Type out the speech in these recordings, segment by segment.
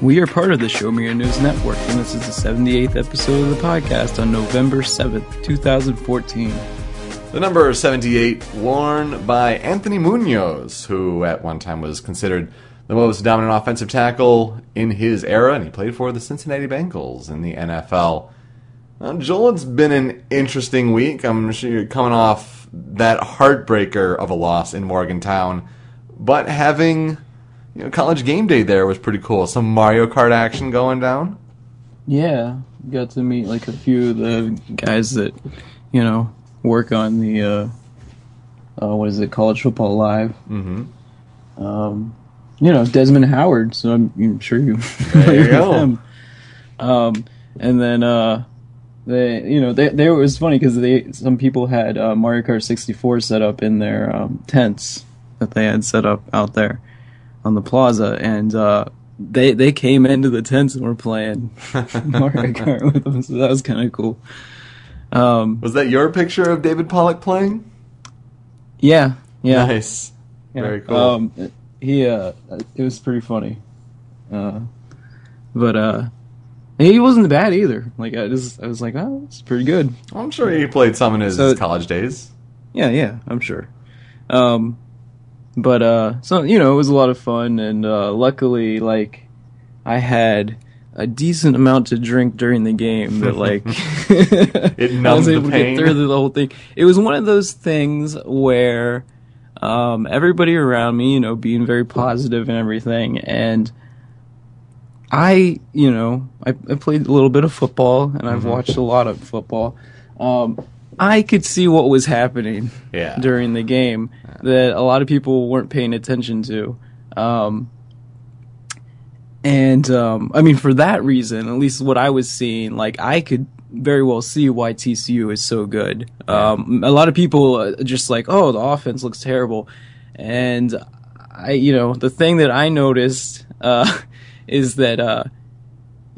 We are part of the Show Me Your News Network, and this is the 78th episode of the podcast on November 7th, 2014. The number 78 worn by Anthony Munoz, who at one time was considered the most dominant offensive tackle in his era, and he played for the Cincinnati Bengals in the NFL. Now, Joel, it's been an interesting week. I'm sure you're coming off that heartbreaker of a loss in Morgantown, but having you know, college game day there was pretty cool. Some Mario Kart action going down. Yeah, got to meet like a few of the guys that you know work on the uh, uh what is it, College Football Live. Mm-hmm. Um, you know Desmond Howard, so I'm, I'm sure you There you go. him. Um, and then uh, they, you know, they, they it was funny because they some people had uh, Mario Kart 64 set up in their um, tents that they had set up out there on the plaza, and uh, they they came into the tents and were playing Mario Kart with them, so that was kind of cool. Um, Was that your picture of David Pollack playing? yeah, yeah. Nice. Yeah. Very cool. Um, he, uh, it was pretty funny. Uh, but, uh, he wasn't bad either. Like, I just, I was like, oh, it's pretty good. I'm sure he played some in his So- college days. Yeah, yeah, I'm sure. Um, but, uh, so, you know, it was a lot of fun, and, uh, luckily, like, I had a decent amount to drink during the game that, like, It I was the able to get through the whole thing. It was one of those things where um, everybody around me, you know, being very positive and everything, and I, you know, I, I played a little bit of football and Mm-hmm. I've watched a lot of football. Um, I could see what was happening Yeah. during the game that a lot of people weren't paying attention to. Um, and um, I mean, for that reason, at least what I was seeing, like I could very well see why TCU is so good. Um, a lot of people are just like, oh, the offense looks terrible, and I, you know, the thing that I noticed uh, is that uh,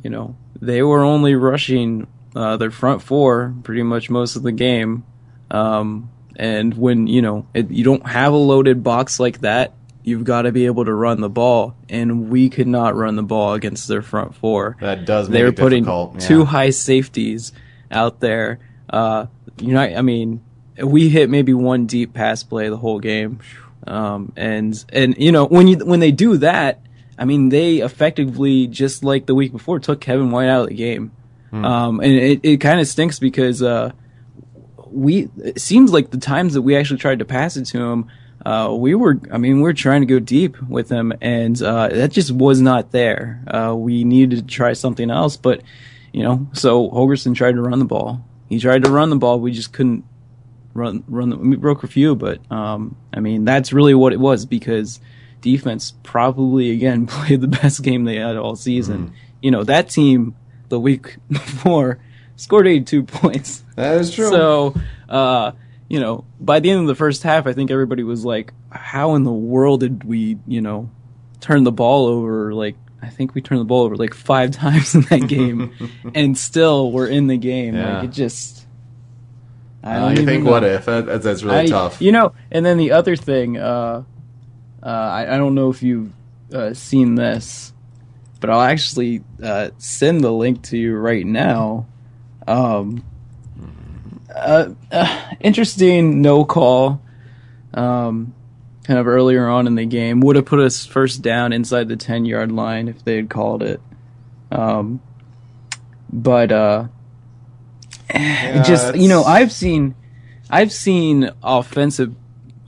you know they were only rushing uh, their front four pretty much most of the game. Um, and when you know it, you don't have a loaded box like that, you've got to be able to run the ball. And we could not run the ball against their front four. That does make They were putting yeah. two high safeties out there. Uh, you know, I mean, we hit maybe one deep pass play the whole game. Um, and and you know when you when they do that, I mean they effectively just like the week before took Kevin White out of the game. Hmm. Um, and it, it kind of stinks because uh, we it seems like the times that we actually tried to pass it to him, uh, we were I mean we were trying to go deep with him, and uh, that just was not there. Uh, we needed to try something else, but you know, so Holgorsen tried to run the ball. He tried to run the ball, we just couldn't run run. The, we broke a few, but um, I mean that's really what it was because defense probably again played the best game they had all season. You know that team the week before scored 82 points. That is true. So, uh, you know, by the end of the first half, I think everybody was like, how in the world did we, you know, turn the ball over? Like, I think we turned the ball over like five times in that game and still we're in the game. Yeah. Like, it just. I Uh, don't you even think know. what if? That, that's, that's really I- tough. You know, and then the other thing, uh, uh, I, I don't know if you've uh, seen this, but I'll actually uh, send the link to you right now. Um, uh, uh, interesting no call, um, kind of earlier on in the game would have put us first down inside the ten yard line if they had called it. Um, but uh, it just you know I've seen I've seen offensive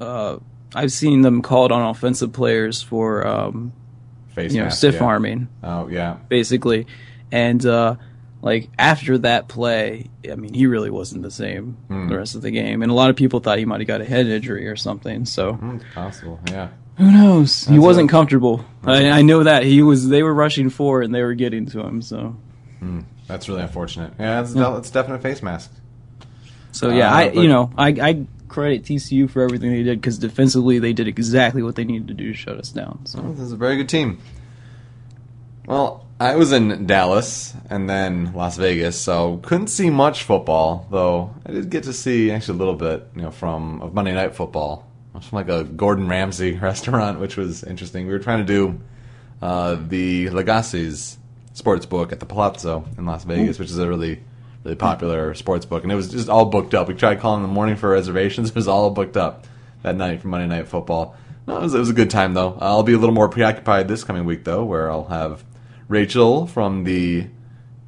uh I've seen them called on offensive players for um Face you know mask, stiff yeah. arming Oh yeah. basically and uh like after that play I mean he really wasn't the same Hmm. the rest of the game and a lot of people thought he might have got a head injury or something so Mm, it's possible. Yeah. Who knows? he wasn't comfortable. I, I know that he was. They were rushing for it and they were getting to him. So, That's really unfortunate. Yeah, it's, de- it's definite face mask. so yeah, Uh, I but- you know I I credit TCU for everything they did because defensively they did exactly what they needed to do to shut us down. So This is a very good team. Well, I was in Dallas and then Las Vegas, so couldn't see much football. Though I did get to see actually a little bit, you know, from of Monday Night Football. From like a Gordon Ramsay restaurant, which was interesting. We were trying to do uh, the Lagasse's sports book at the Palazzo in Las Vegas, which is a really really popular sports book, and it was just all booked up. We tried calling in the morning for reservations; it was all booked up that night for Monday Night Football. No, it was, it was a good time though. I'll be a little more preoccupied this coming week though, where I'll have Rachel from the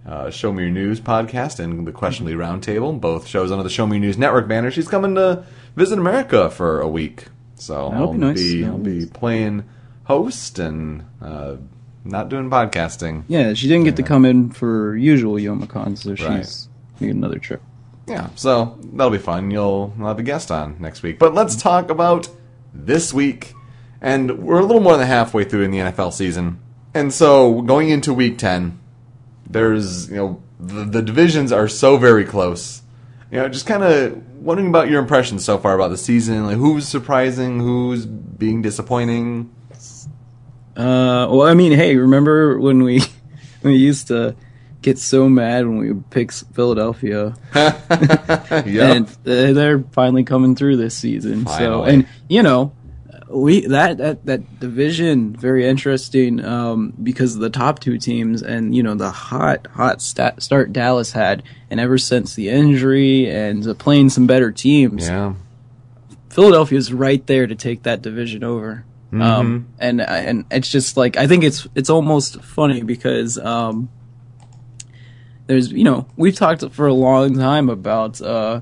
uh, Show Me Your News podcast and the Questionably Roundtable, both shows under the Show Me Your News network banner. She's coming to visit America for a week, so That'll I'll be nice. be, I'll be be playing host and uh, not doing podcasting. yeah, she didn't get to come in for usual Youmacon, so she's Right. making another trip. Yeah, so that'll be fun. You'll you'll have a guest on next week. But let's talk about this week. And we're a little more than halfway through in the NFL season. And so going into week 10, there's, you know, the, the divisions are so very close. You know, just kind of wondering about your impressions so far about the season. Like, who's surprising? Who's being disappointing? Uh, well, I mean, hey, remember when we we used to get so mad when we would pick Philadelphia, yeah. and uh, they're finally coming through this season. So, and you know, we that that that division very interesting um, because of the top two teams, and you know the hot hot stat, start Dallas had, and ever since the injury and uh, playing some better teams, yeah. Philadelphia's right there to take that division over. Um, and and it's just like I think it's it's almost funny because um, there's you know we've talked for a long time about uh,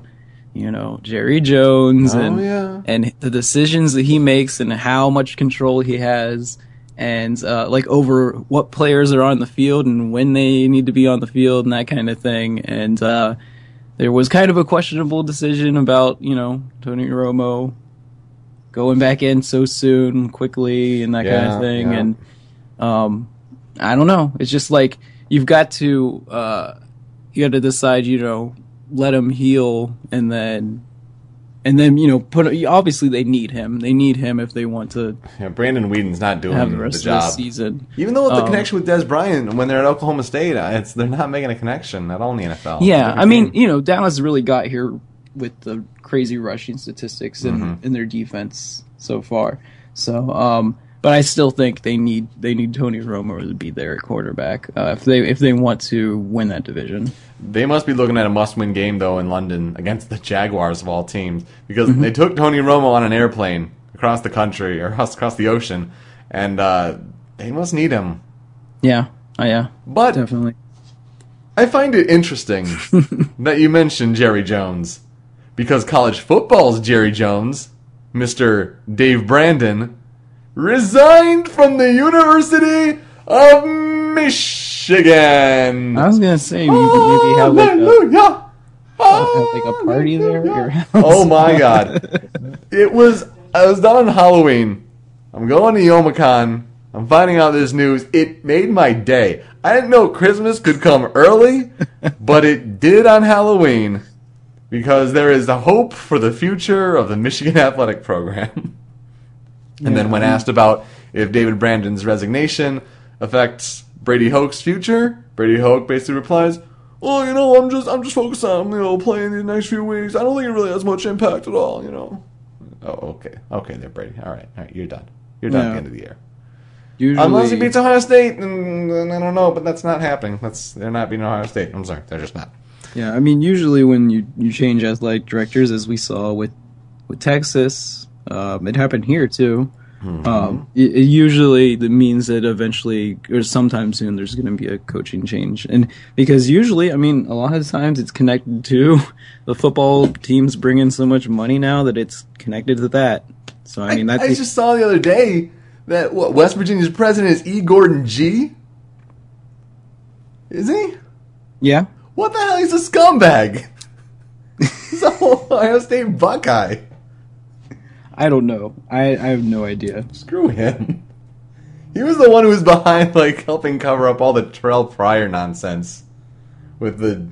you know Jerry Jones Oh, and yeah. and the decisions that he makes and how much control he has and uh, like over what players are on the field and when they need to be on the field and that kind of thing and uh, there was kind of a questionable decision about you know Tony Romo going back in so soon quickly and that kind of thing yeah. and um I don't know it's just like you've got to uh you got to decide you know let him heal and then and then you know put obviously they need him they need him if they want to yeah. Brandon Weeden's not doing have the the, rest of the season Even though the Um, connection with Dez Bryant when they're at Oklahoma State, uh, it's they're not making a connection at all in the NFL. Yeah, Every I mean, you know, Dallas really got here with the crazy rushing statistics in, Mm-hmm. in their defense so far. So, um, but I still think they need they need Tony Romo to be at quarterback uh, if they if they want to win that division. they must be looking at a must-win game though in London against the Jaguars of all teams because Mm-hmm. they took Tony Romo on an airplane across the country or across across the ocean, and uh, they must need him. Yeah, oh, yeah, But definitely. I find it interesting that you mentioned Jerry Jones because college football's Jerry Jones, Mr. Dave Brandon, resigned from the University of Michigan. I was gonna say maybe, maybe have like a, Hallelujah. Uh, have like a party there. at your house. Oh my god. It was I was done on Halloween. I'm going to Youmacon. I'm finding out this news. It made my day. I didn't know Christmas could come early, but it did on Halloween because there is a hope for the future of the Michigan athletic program. And then when asked about if David Brandon's resignation affects Brady Hoke's future, Brady Hoke basically replies, "Well, you know, I'm just I'm just focused on you know playing the next few weeks. I don't think it really has much impact at all. You know." Oh, okay, okay, there, Brady. All right, all right, you're done. You're done at the end of the year. Usually, Unless he beats Ohio State, and, and I don't know, but that's not happening. That's they're not beating Ohio State. I'm sorry, they're just not. Yeah, I mean, usually when you, you change athletic directors, as we saw with with Texas, um, it happened here too. Um, it, it usually means that eventually or sometime soon there's going to be a coaching change, and because usually, I mean, a lot of times it's connected to the football teams bring in so much money now that it's connected to that. So I mean, I, that's I just saw the other day that what West Virginia's president is E. Gordon Gee Is he? yeah. What the hell? He's a scumbag. He's a Ohio State Buckeye. I don't know. I, I have no idea. Screw him. He was the one who was behind, like, helping cover up all the Terrelle Pryor nonsense with the,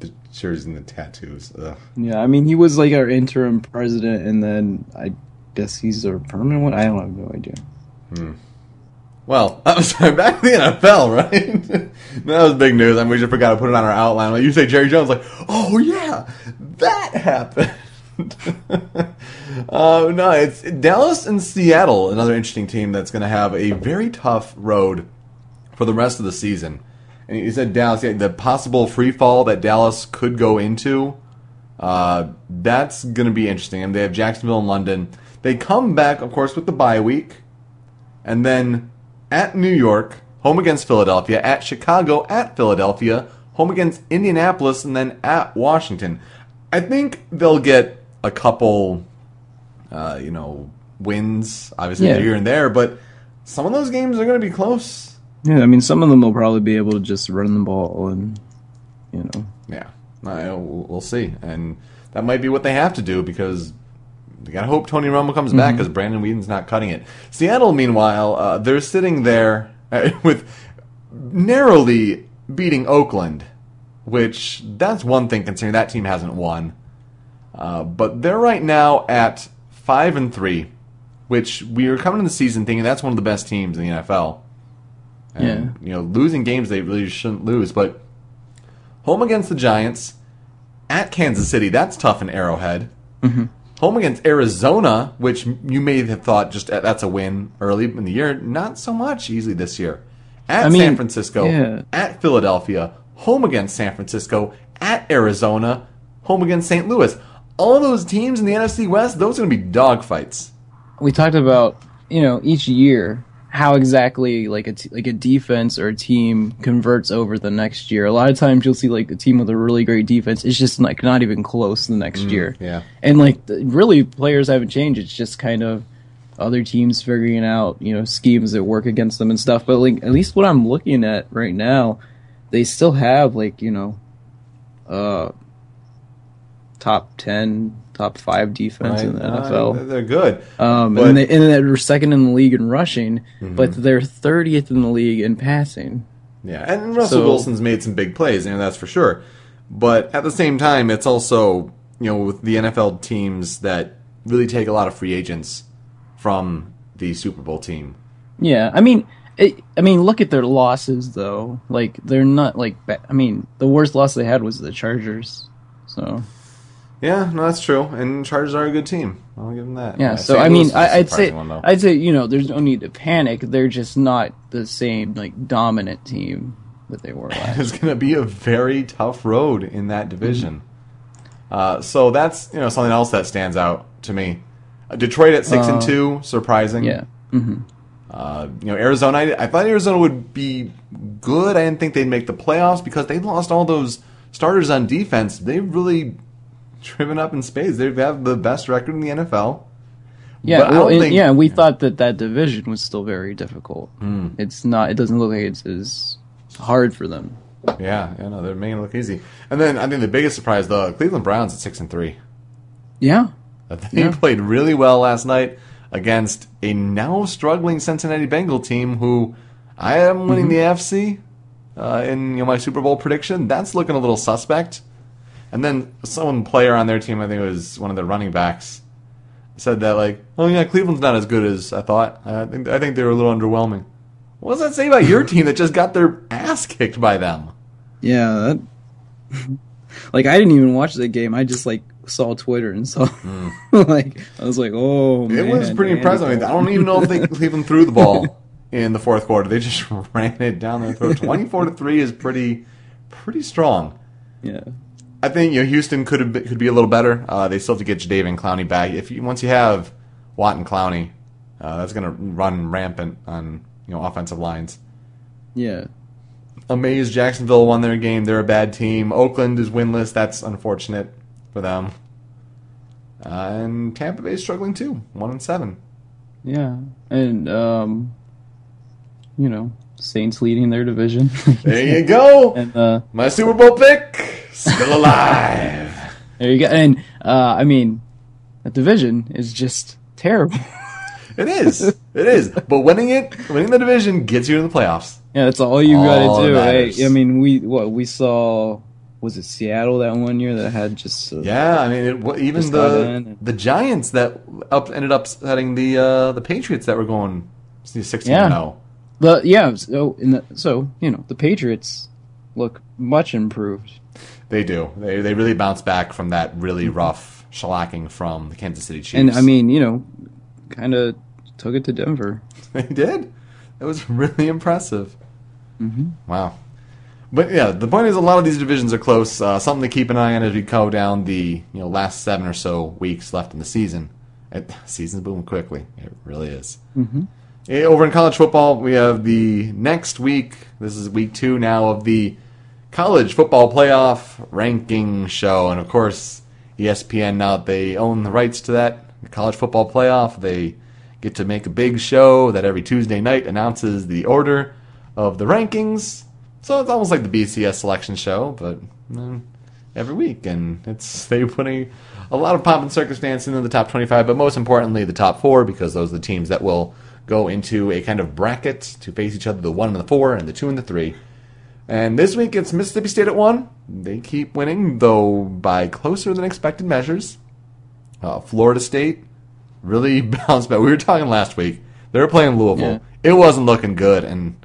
the shirts and the tattoos. Ugh. Yeah, I mean, he was like our interim president, and then I guess he's our permanent one. I don't have no idea. Hmm. Well, I'm sorry, back to the NFL, right? that was big news. I mean, we just forgot to put it on our outline. Like you say, Jerry Jones, like, oh yeah, that happened. uh, no, it's Dallas and Seattle, another interesting team that's going to have a very tough road for the rest of the season. And you said Dallas, yeah, the possible free fall that Dallas could go into. Uh, that's going to be interesting. And they have Jacksonville and London. They come back, of course, with the bye week and then at New York, home against Philadelphia, at Chicago, at Philadelphia, home against Indianapolis, and then at Washington. I think they'll get a couple, uh, you know, wins, obviously Yeah. here and there, but some of those games are going to be close. Yeah, I mean, some of them will probably be able to just run the ball, and you know, Yeah, I, we'll we'll see, and that might be what they have to do because they gotta hope Tony Romo comes back because Brandon Weeden's not cutting it. Seattle, meanwhile, uh, they're sitting there uh, with narrowly beating Oakland, which that's one thing considering that team hasn't won. Uh, but they're right now at five and three, which we are coming into the season thinking that's one of the best teams in the NFL. And, you know, losing games they really shouldn't lose, but home against the Giants, at Kansas City, that's tough in Arrowhead. Mm-hmm. Home against Arizona, which you may have thought just uh, that's a win early in the year, not so much easily this year. At I mean, San Francisco, yeah. at Philadelphia, home against San Francisco, at Arizona, home against St. Louis. All those teams in the NFC West, those are going to be dogfights. we talked about you know each year how exactly like a t- like a defense or a team converts over the next year. A lot of times you'll see like a team with a really great defense. It's just like not even close the next year. yeah. and like the, really players haven't changed. It's just kind of other teams figuring out you know schemes that work against them and stuff. But like at least what I'm looking at right now, they still have like you know, uh, top ten, top five defense in the Uh, NFL. they're good. Um, But- and, they, and they're second in the league in rushing, Mm-hmm. but they're 30th in the league in passing. Yeah, and Russell So- Wilson's made some big plays, you know, that's for sure. But at the same time, it's also, you know, with the NFL teams that really take a lot of free agents from the Super Bowl team. Yeah, I mean, it, I mean, look at their losses though. Like they're not like. Ba- I mean, the worst loss they had was the Chargers. So Yeah, no, that's true. And Chargers are a good team. I'll give them that. yeah, Uh, so St. I mean, I, I'd say one. I'd say you know, there's no need to panic. They're just not the same like dominant team that they were last. It's going to be a very tough road in that division. Uh, so that's you know something else that stands out to me. Uh, Detroit at six and Uh, two, surprising. yeah. Uh, you know, Arizona. I, I thought Arizona would be good. I didn't think they'd make the playoffs because they lost all those starters on defense. They've really driven up in spades. They have the best record in the NFL. Yeah, well, think- yeah. We thought that that division was still very difficult. Hmm. It's not. It doesn't look like it's as hard for them. Yeah, yeah, no, they're making it look easy. And then I think the biggest surprise, the Cleveland Browns at six and three. Yeah, They Yeah. played really well last night against a now struggling Cincinnati Bengal team who I am winning the AFC uh, in you know, my Super Bowl prediction. That's looking a little suspect. And then some player on their team, I think it was one of the running backs, said that like, oh yeah, Cleveland's not as good as I thought. I think I think they were a little underwhelming. What does that say about your team that just got their ass kicked by them? yeah. That, like I didn't even watch the game. I just like saw Twitter and saw like I was like, oh, Hmm. It was pretty impressive. I, mean, I don't even know if they Cleveland threw the ball in the fourth quarter. They just ran it down their throat. Twenty-four to three is pretty, pretty strong. Yeah, I think you know Houston could have could be a little better. Uh, they still have to get Jadeveon and Clowney back. If you, once you have Watt and Clowney, uh, that's going to run rampant on you know offensive lines. yeah. Amazed Jacksonville won their game. They're a bad team. Oakland is winless. That's unfortunate for them. Uh, and Tampa Bay is struggling too. One and seven. Yeah, and um, you know, Saints leading their division. There you go. and uh, My Super Bowl pick still alive. there you go. And uh, I mean, the division is just terrible. It is. it is. But winning it, winning the division gets you in the playoffs. yeah, that's all you got to do. matters. I mean, we what we saw was it Seattle that one year that had just uh, Yeah, I mean, it, even the the Giants that up ended up setting the uh, the Patriots that were going sixteen Yeah. zero. But yeah, so in the, so you know the Patriots look much improved. They do. They they really bounce back from that really rough shellacking from the Kansas City Chiefs. And I mean, you know, kind of took it to Denver. they did. It was really impressive. Mm-hmm. Wow. But yeah, the point is, a lot of these divisions are close. Uh, something to keep an eye on as we go down the you know last seven or so weeks left in the season. It, season's moving quickly. It really is. Mm-hmm. Over in college football, we have the next week. This is week two now of the college football playoff ranking show, and of course, ESPN now they own the rights to that the college football playoff. They get to make a big show that every Tuesday night announces the order of the rankings. So it's almost like the BCS selection show, but mm, every week, and it's they putting a lot of pomp and circumstance into the top 25, but most importantly, the top four because those are the teams that will go into a kind of bracket to face each other: the one and the four, and the two and the three. And this week it's Mississippi State at one. They keep winning, though by closer than expected measures. Uh, Florida State really bounced back. We were talking last week. They were playing Louisville. It wasn't looking good, and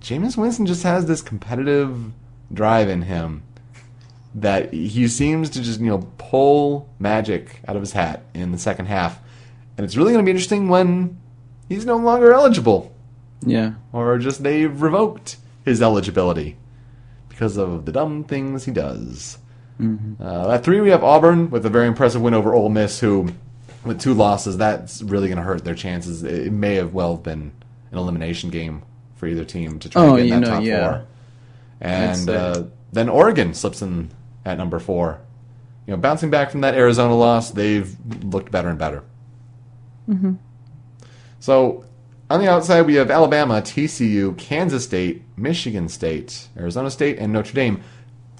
Jameis Winston just has this competitive drive in him that he seems to just you know pull magic out of his hat in the second half, and it's really going to be interesting when he's no longer eligible Yeah, or just they've revoked his eligibility because of the dumb things he does. Uh, at three, we have Auburn with a very impressive win over Ole Miss, who, with two losses, that's really going to hurt their chances. It may have well been an elimination game for either team to try Oh, to get that know, top yeah. four. And uh, then Oregon slips in at number four. You know, bouncing back from that Arizona loss, they've looked better and better. Mm-hmm. So on the outside, we have Alabama, TCU, Kansas State, Michigan State, Arizona State, and Notre Dame.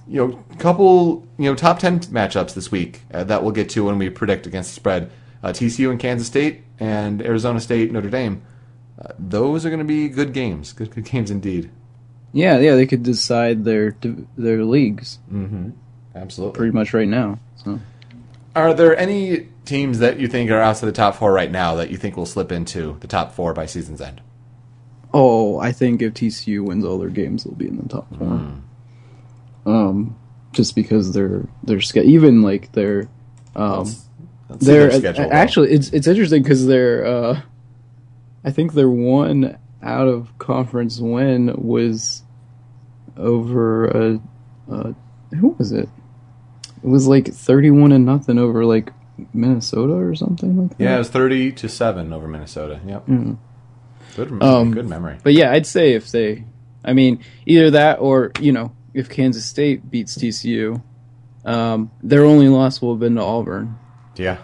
You know, couple you know top ten matchups this week uh, that we'll get to when we predict against the spread. Uh, TCU and Kansas State, and Arizona State, Notre Dame. Uh, those are going to be good games. Good, good games indeed. yeah, yeah. They could decide their their leagues Absolutely. pretty much right now. So Are there any teams that you think are outside the top four right now that you think will slip into the top four by season's end? Oh, I think if TCU wins all their games, they'll be in the top four. Um, just because they're they're even like they're um Let's see they're their schedule, actually it's it's interesting because they're uh I think their one out of conference win was over uh, uh who was it? It was like thirty one and nothing over like Minnesota or something like that. yeah, it was thirty to seven over Minnesota. Yep. Good, rem- Um, good memory. But yeah, I'd say if they, I mean, either that or you know, if Kansas State beats TCU, um, their only loss will have been to Auburn. Yeah.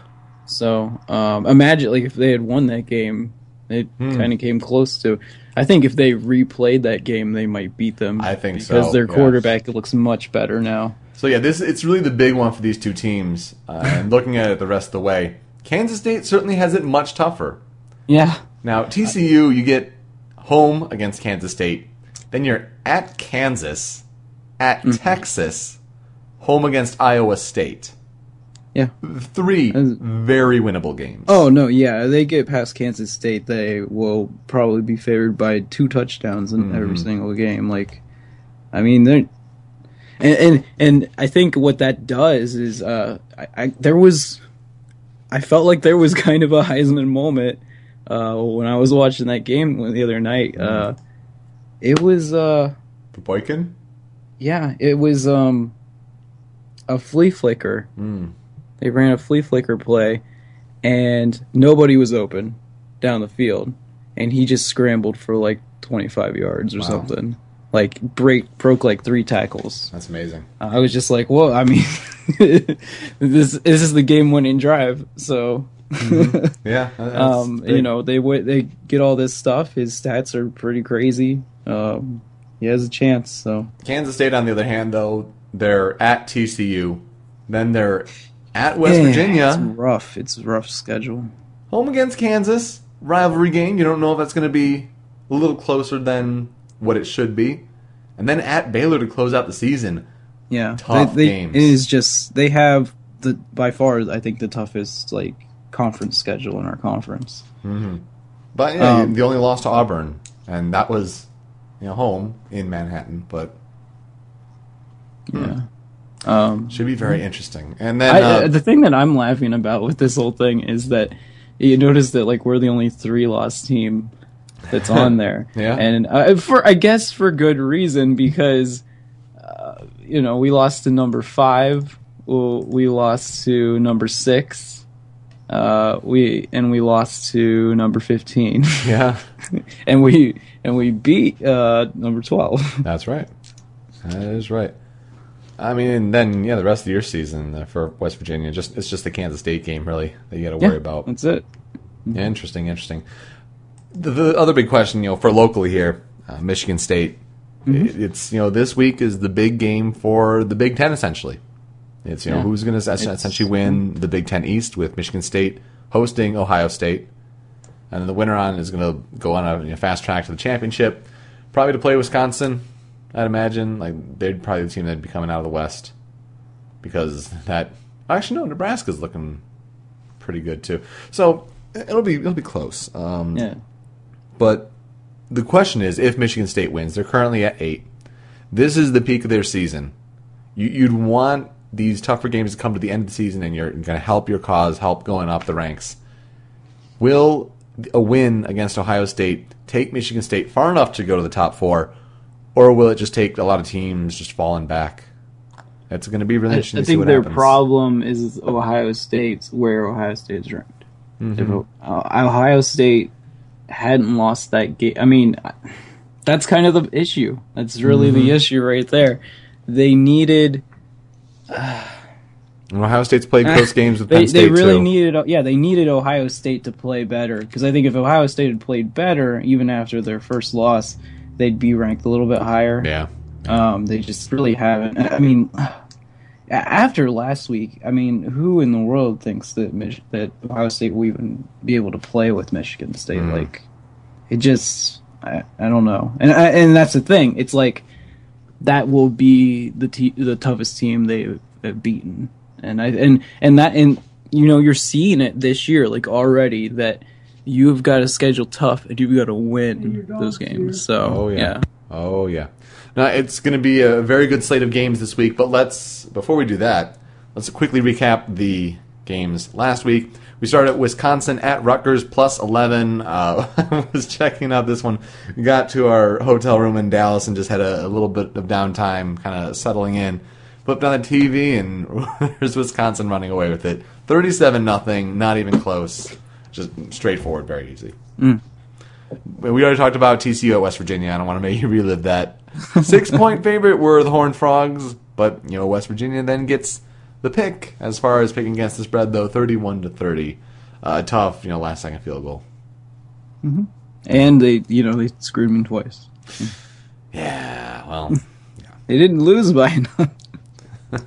So um, imagine like if they had won that game, it Hmm. kind of came close to. I think if they replayed that game, they might beat them. I think because so, their yeah. quarterback looks much better now. So yeah, this it's really the big one for these two teams. Uh, and looking at it the rest of the way, Kansas State certainly has it much tougher. Yeah, Now TCU, you get home against Kansas State, then you're at Kansas, at Mm-hmm. Texas, home against Iowa State. yeah. Three very winnable games. Oh no, yeah, they get past Kansas State, they will probably be favored by two touchdowns in Mm-hmm. every single game. Like, I mean, they're and and and I think what that does is, uh, I, I there was, I felt like there was kind of a Heisman moment uh, when I was watching that game the other night. Uh, it was, uh, For Boykin? yeah, it was um, a flea flicker. They ran a flea flicker play, and nobody was open down the field, and he just scrambled for like 25 yards or something. Like break broke like three tackles. That's amazing. I was just like, "Well, I mean, this this is the game winning drive." So, Yeah. um, you know, they they get all this stuff. His stats are pretty crazy. Um, he has a chance. So Kansas State, on the other hand, though, they're at TCU, then they're at West Yeah, Virginia, It's rough. It's a rough schedule. home against Kansas, rivalry game. You don't know if that's going to be a little closer than what it should be. And then at Baylor to close out the season. Yeah, Tough they, they, games. It is just they have the by far I think the toughest like conference schedule in our conference. But yeah, Um, the only loss to Auburn, and that was you know home in Manhattan. But Yeah. Um, should be very interesting. And then I, uh, the thing that I'm laughing about with this whole thing is that you notice that like we're the only three loss team that's on there. Yeah. and uh, for I guess for good reason because uh, you know we lost to number five, we lost to number six, uh, we and we lost to number fifteen, yeah, and we and we beat uh, number twelve. that's right. That is right. I mean, and then yeah, the rest of your season uh, for West Virginia, just it's just the Kansas State game really that you got to worry about. That's it. Yeah, interesting, interesting. The, the other big question, you know, for locally here, uh, Michigan State, it- it's you know this week is the big game for the Big Ten essentially. It's you know Yeah. who's going to essentially win the Big Ten East with Michigan State hosting Ohio State, and then the winner on is going to go on a you know, fast track to the championship, probably to play Wisconsin. I'd imagine like they'd probably the team that'd be coming out of the West because that actually no Nebraska's looking pretty good too. So it'll be it'll be close. Um, Yeah. But the question is, if Michigan State wins, they're currently at eight. This is the peak of their season. You, you'd want these tougher games to come to the end of the season, and you're going to help your cause, help going up the ranks. Will a win against Ohio State take Michigan State far enough to go to the top four, or will it just take a lot of teams just falling back? It's going to be really I, interesting I to see think their happens. problem is Ohio State's where Ohio State's ranked. Mm-hmm. If uh, Ohio State hadn't lost that game, I mean, that's kind of the issue. That's really Mm-hmm. the issue right there. They needed. And Ohio State's played close games with They, Penn State they really too. needed, yeah, they needed Ohio State to play better because I think if Ohio State had played better, even after their first loss, they'd be ranked a little bit higher. yeah. Um, they just really haven't. I mean, after last week, I mean, who in the world thinks that Mich- that Ohio State will even be able to play with Michigan State? Mm-hmm. Like, it just, I, I don't know. And I, and that's the thing. It's like that will be the te- the toughest team they've, they've beaten, and I and and that and you know you're seeing it this year, like already that. You've got to schedule tough, and you've got to win those games. So, Oh yeah. yeah. Oh yeah. Now it's going to be a very good slate of games this week, but let's before we do that, let's quickly recap the games last week. We started at Wisconsin at Rutgers plus 11. Uh, I was checking out this one. We got to our hotel room in Dallas and just had a, a little bit of downtime, kind of settling in. Flipped on the TV and there's Wisconsin running away with it. 37 nothing, not even close. Just straightforward, very easy. We already talked about TCU at West Virginia. I don't want to make you relive that. Six point favorite were the Horned Frogs, but you know West Virginia then gets the pick as far as picking against the spread though, thirty-one to thirty. Uh, tough, you know, last second field goal. Mhm. And they, you know, they screwed me twice. Yeah, well, They didn't lose by enough.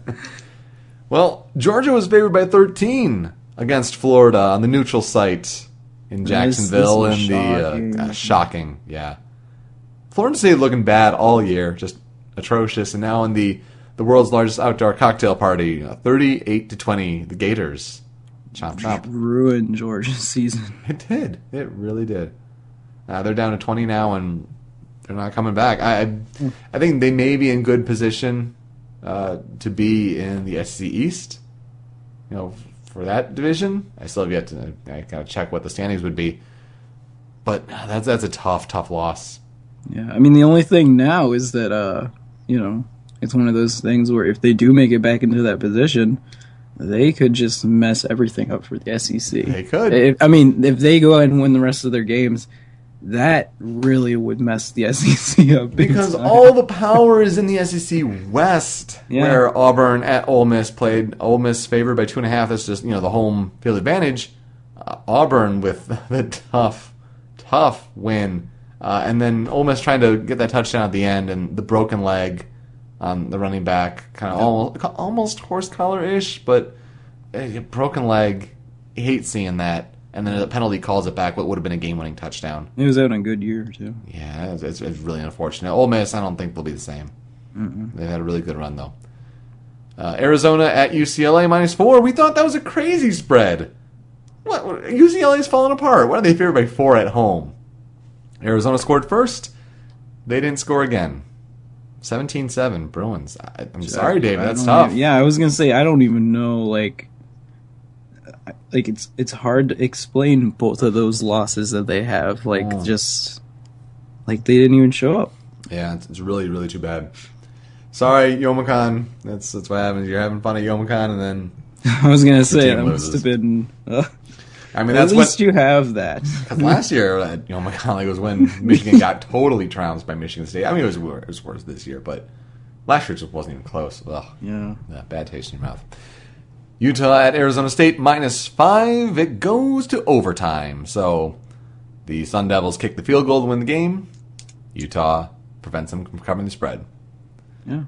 well, Georgia was favored by thirteen against Florida on the neutral site in Jacksonville, this and was the uh, uh, shocking, yeah. Florida State looking bad all year, just atrocious, and now in the the world's largest outdoor cocktail party, uh, thirty-eight to twenty, the Gators. Chomp chomp. Ruined Georgia's season. It did. It really did. Uh, they're down to twenty now, and they're not coming back. I, I, I think they may be in good position uh, to be in the SEC East. You know, for that division, I still have yet to. I gotta check what the standings would be. But uh, that's that's a tough, tough loss. Yeah, I mean, the only thing now is that, uh, you know, it's one of those things where if they do make it back into that position, they could just mess everything up for the SEC. They could. If, I mean, if they go ahead and win the rest of their games, that really would mess the SEC up. Because time. all the power is in the SEC West, Yeah. where Auburn at Ole Miss played. Ole Miss favored by two and a half. That's just you know the home field advantage. Uh, Auburn with the tough, tough win, uh, and then Ole Miss trying to get that touchdown at the end, and the broken leg on the running back, kind of almost almost horse collar ish, but a broken leg. Hate seeing that. and then the penalty calls it back. What would have been a game-winning touchdown. He was out on good year too. Yeah, it's, it's, it's really unfortunate. Ole Miss, I don't think they'll be the same. They've had a really good run though. Uh, Arizona at UCLA minus four. We thought that was a crazy spread. What UCLA's falling apart. Why are they favored by four at home? Arizona scored first. They didn't score again. 17-7 Bruins. I, I'm sorry, Dave. I That's tough. even- yeah, I was gonna say I don't even know like like it's it's hard to explain both of those losses that they have. Like Oh. just like they didn't even show up. Yeah, it's, it's really, really too bad. Sorry, Youmacon. That's that's what happens. You're having fun at Youmacon, and then I was gonna say that loses. must have been. Uh, I mean at that's least what you have that. Last year at Youmacon like, was when Michigan got totally trounced by Michigan State. I mean, it was, it was worse this year, but last year just wasn't even close. Ugh, Yeah. yeah, bad taste in your mouth. Utah at Arizona State minus five. It goes to overtime. So the Sun Devils kick the field goal to win the game. Utah prevents them from covering the spread. Yeah.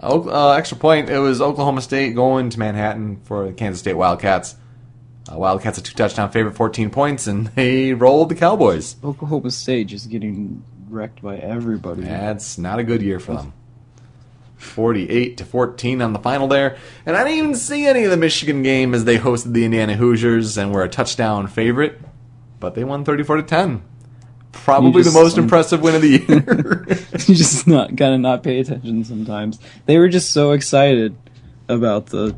Uh, extra point. It was Oklahoma State going to Manhattan for the Kansas State Wildcats. Uh, Wildcats a two touchdown favorite, 14 points, and they rolled the Cowboys. Oklahoma State just getting wrecked by everybody. That's not a good year for them. 48 to 14 on the final there. And I didn't even see any of the Michigan game as they hosted the Indiana Hoosiers and were a touchdown favorite, but they won 34 to 10. Probably just- the most impressive win of the year. you just not gotta not pay attention sometimes. They were just so excited about the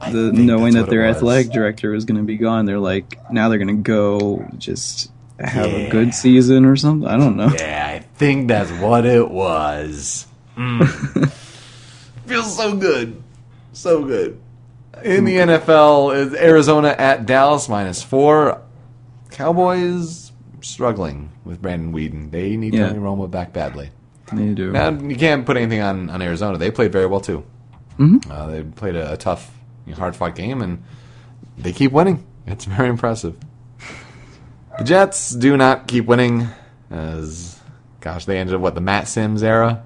the knowing that their athletic director was going to be gone. They're like now they're going to go just have a good season or something. I don't know. yeah, I think that's what it was. Mm. Feels so good. So good. In the NFL, is Arizona at Dallas minus four. Cowboys struggling with Brandon Weeden. They need Yeah. Tony Romo back badly. They do. Now, you can't put anything on, on Arizona. They played very well too. Mhm. Uh, they played a, a tough, hard fought game, and they keep winning. It's very impressive. The Jets do not keep winning, as gosh, they ended up what the Matt Simms era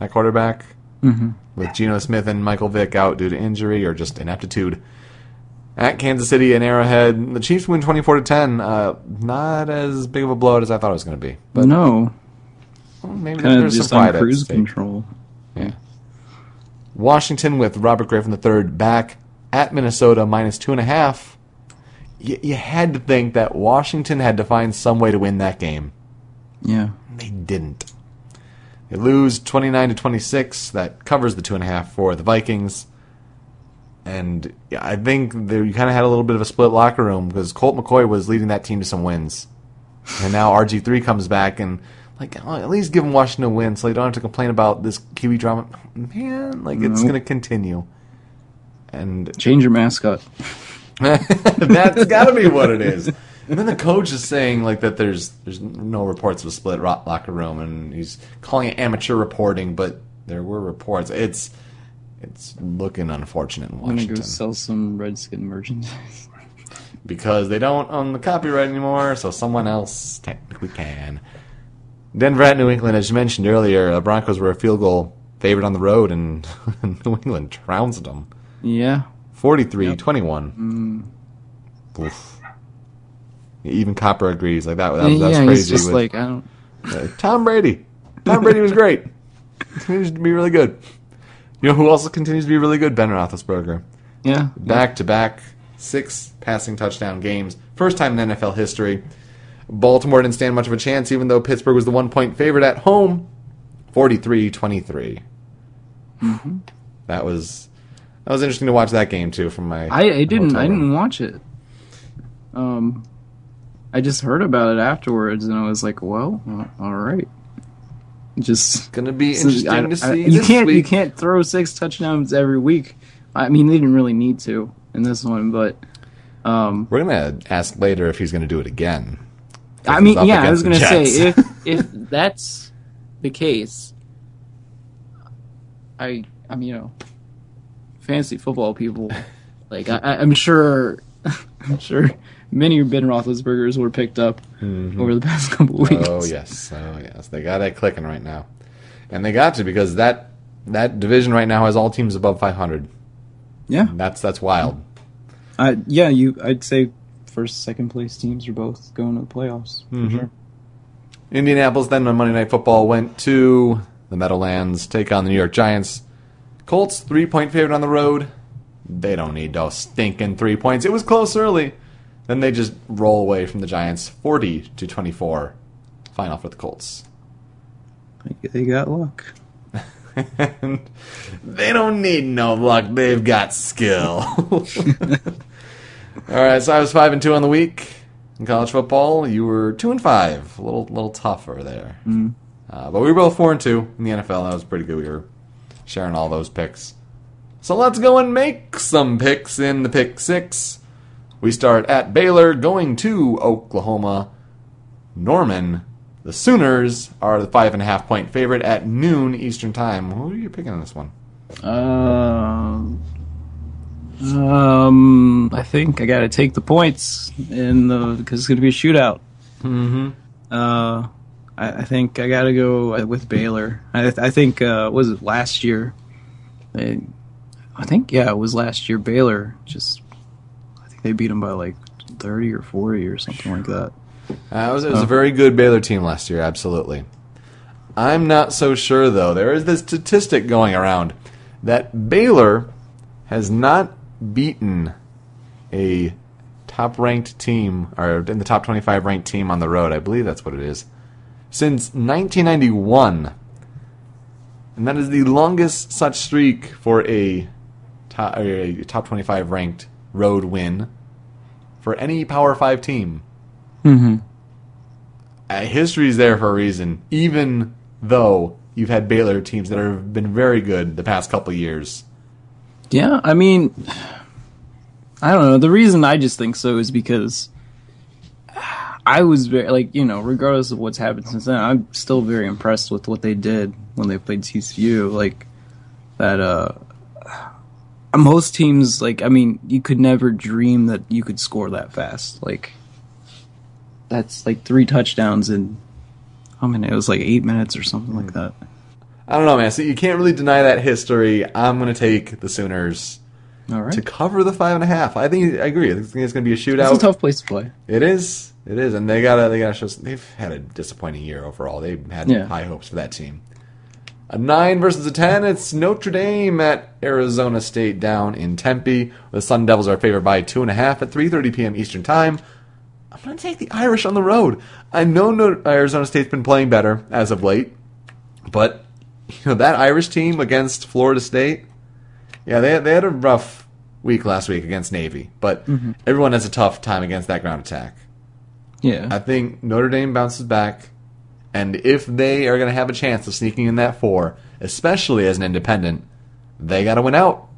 at quarterback hmm with Geno Smith and Michael Vick out due to injury or just ineptitude. At Kansas City and Arrowhead, the Chiefs win twenty four to ten. Uh, not as big of a blowout as I thought it was going to be, but no, well, maybe kind of there's just some on cruise control. Yeah. Washington with Robert Griffin III back at Minnesota minus two and a half. Y- you had to think that Washington had to find some way to win that game. Yeah, They didn't. They lose 29 to 26. That covers the two and a half for the Vikings. And yeah, I think there, you kind of had a little bit of a split locker room because Colt McCoy was leading that team to some wins. And now RG3 comes back and, like, oh, at least give them Washington a win so they don't have to complain about this Kiwi drama. Man, like, it's going to continue. And change your mascot. that's got to be what it is. And then the coach is saying like that there's there's no reports of a split locker room, and he's calling it amateur reporting, but there were reports. It's it's looking unfortunate in I'm gonna go sell some Redskin merchandise. because they don't own the copyright anymore, so someone else technically can. Denver at New England, as you mentioned earlier, the Broncos were a field goal favorite on the road, and New England trounced them. Yeah, 43 21. Oof. Even Copper agrees. Like that, that, was- that was yeah. crazy. Just with- like I don't. uh, Tom Brady. Tom Brady was great. Continues to be really good. You know who also continues to be really good? Ben Roethlisberger. Yeah, Back to back six passing touchdown games. First time in NFL history. Baltimore didn't stand much of a chance, even though Pittsburgh was the one point favorite at home. 43 23. That was. That was interesting to watch that game too from my. I, I didn't hotel I didn't watch it. Um, I just heard about it afterwards, and I was like, "Well, uh, all right." Just Gonna be so interesting I- to I- see. you this can't you can't throw six touchdowns every week. I mean, they didn't really need to in this one, but um, We're gonna ask later if he's gonna do it again. I mean, yeah, I was gonna the say if if that's the case, I I mean, you know, fantasy football people, like I, I'm sure, I'm sure many Ben Roethlisberger's were picked up over the past couple weeks. Mm-hmm. Oh yes, oh yes, they got it clicking right now, and they got to because that that division right now has all teams above 500. yeah, That's that's wild. I, yeah. You, I'd say first, second place teams are both going to the playoffs for Mm-hmm. sure. Indianapolis then on Monday Night Football went to the Meadowlands, take on the New York Giants. Colts three point favorite on the road. They don't need those stinking three points. It was close early. Then they just roll away from the Giants, forty to twenty four. Final for the Colts. They- They got luck. and they don't need no luck. They've got skill. All right, so I was five and two on the week in college football. You were two and five, a little little tougher there. Uh, but we were both four and two in the NFL. That was pretty good. We were sharing all those picks. So let's go and make some picks in the pick six. We start at Baylor, going to Oklahoma. Norman, the Sooners are the five and a half point favorite at noon Eastern time. Who are you picking on this one? Um, um, I think I got to take the points in the because it's going to be a shootout. Mm-hmm. Uh, I, I think I got to go with Baylor. I, I think uh, was it last year? They, I think yeah, it was last year. Baylor just, I think they beat them by like thirty or forty or something like that. Uh, it was, it was a very good Baylor team last year, absolutely. I'm not so sure, though. There is this statistic going around that Baylor has not beaten a top ranked team, or in the top 25 ranked team on the road. I believe that's what it is. Since 1991. And that is the longest such streak for a top, a top 25 ranked road win for any Power 5 team uh, history's there for a reason, even though you've had Baylor teams that have been very good the past couple years. Yeah, I mean, I don't know. The reason I just think so is because I was very like you know, regardless of what's happened since then, I'm still very impressed with what they did when they played TCU. Like that, uh, most teams like I mean, you could never dream that you could score that fast. Like that's like three touchdowns in. I mean, it was like eight minutes or something like that. I don't know, man. So you can't really deny that history. I'm going to take the Sooners All right, to cover the five and a half. I think I agree. I think it's going to be a shootout. it's a tough place to play. It is. It is, and they gotta they gotta show. Some, they've had a disappointing year overall. They had Yeah. high hopes for that team. A nine versus a ten. It's Notre Dame at Arizona State down in Tempe. The Sun Devils are favored by two and a half at 3:30 p.m. Eastern time. I'm gonna take the Irish on the road. I know no, Arizona State's been playing better as of late, but you know that Irish team against Florida State. Yeah, they they had a rough week last week against Navy, but mm-hmm. everyone has a tough time against that ground attack. Yeah, I think Notre Dame bounces back, and if they are going to have a chance of sneaking in that four, especially as an independent, they got to win out.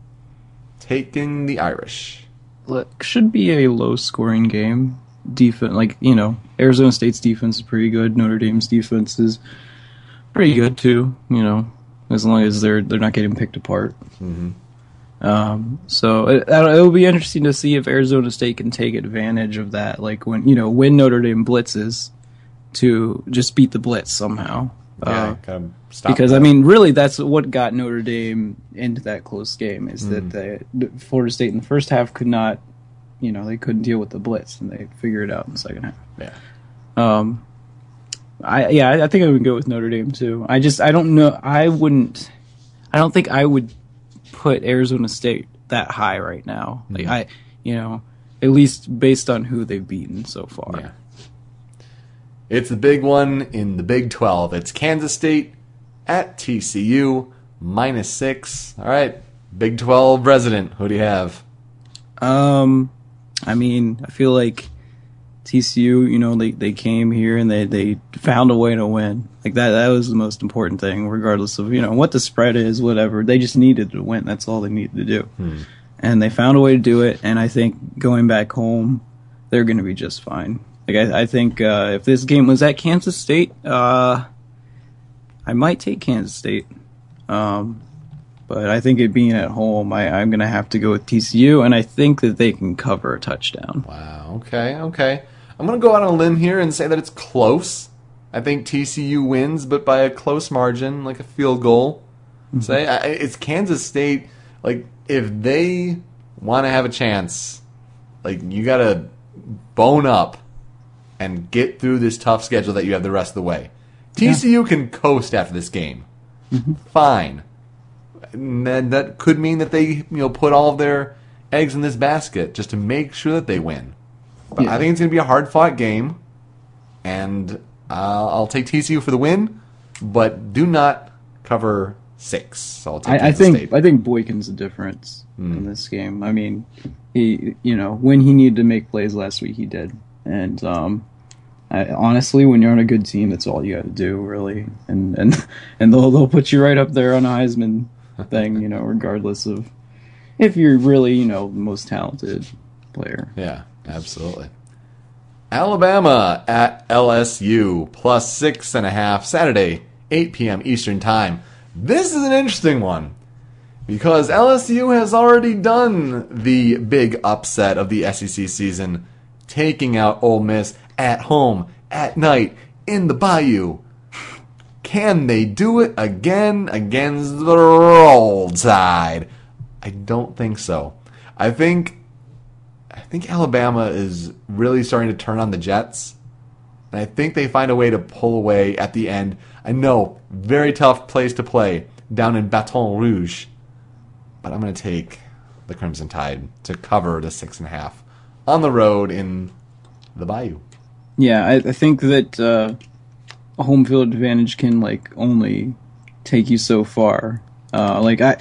Taking the Irish. look, should be a low scoring game. Defense, like you know, Arizona State's defense is pretty good. Notre Dame's defense is pretty good too. You know, as long as they're they're not getting picked apart. Mm-hmm. Um, so it, it will be interesting to see if Arizona State can take advantage of that. Like when you know when Notre Dame blitzes to just beat the blitz somehow. Yeah, Uh, gotta stop because that. I mean, really, that's what got Notre Dame into that close game. Is that they, the Florida State in the first half could not, you know, they couldn't deal with the blitz, and they figured it out in the second half. yeah. Um, I yeah, I, I think I would go with Notre Dame too. I just I don't know. I wouldn't. I don't think I would put Arizona State that high right now. Like I, you know, at least based on who they've beaten so far. Yeah. It's the big one in the Big 12. It's Kansas State at TCU, minus six. All right. Big 12 resident. Who do you have? Um, I mean, I feel like TCU, you know, they, they came here and they, they found a way to win. Like that, that was the most important thing, regardless of, you know, what the spread is, whatever. They just needed to win. That's all they needed to do. And they found a way to do it. And I think going back home, they're going to be just fine. Like, I, I think, uh, if this game was at Kansas State, uh, I might take Kansas State. Um, but I think it being at home, I, I'm going to have to go with TCU, and I think that they can cover a touchdown. Wow. Okay. Okay. I'm going to go out on a limb here and say that it's close. I think TCU wins, but by a close margin, like a field goal. Mm-hmm. Say I, it's Kansas State. Like if they want to have a chance, like you gotta bone up and get through this tough schedule that you have the rest of the way. TCU can coast after this game. Mm-hmm. Fine. And then that could mean that they, you know, put all of their eggs in this basket just to make sure that they win. But Yeah. I think it's going to be a hard fought game, and uh, I'll take TCU for the win, but do not cover six. So I'll take I, I think State. I think Boykin's the difference in this game. I mean, he you know when he needed to make plays last week, he did. And um, I, honestly, when you're on a good team, that's all you got to do, really. And and and they'll they'll put you right up there on a Heisman thing, you know, regardless of if you're really you know the most talented player. Yeah, absolutely. Alabama at LSU plus six and a half Saturday, 8 p.m. Eastern Time. This is an interesting one because LSU has already done the big upset of the SEC season, taking out Ole Miss at home, at night, in the Bayou. Can they do it again against the roll tide? I don't think so. I think think Alabama is really starting to turn on the Jets. And I think they find a way to pull away at the end. I know, very tough place to play down in Baton Rouge. But I'm going to take the Crimson Tide to cover the six and a half on the road in the Bayou. Yeah, I, I think that uh, a home field advantage can like only take you so far. Uh, like I,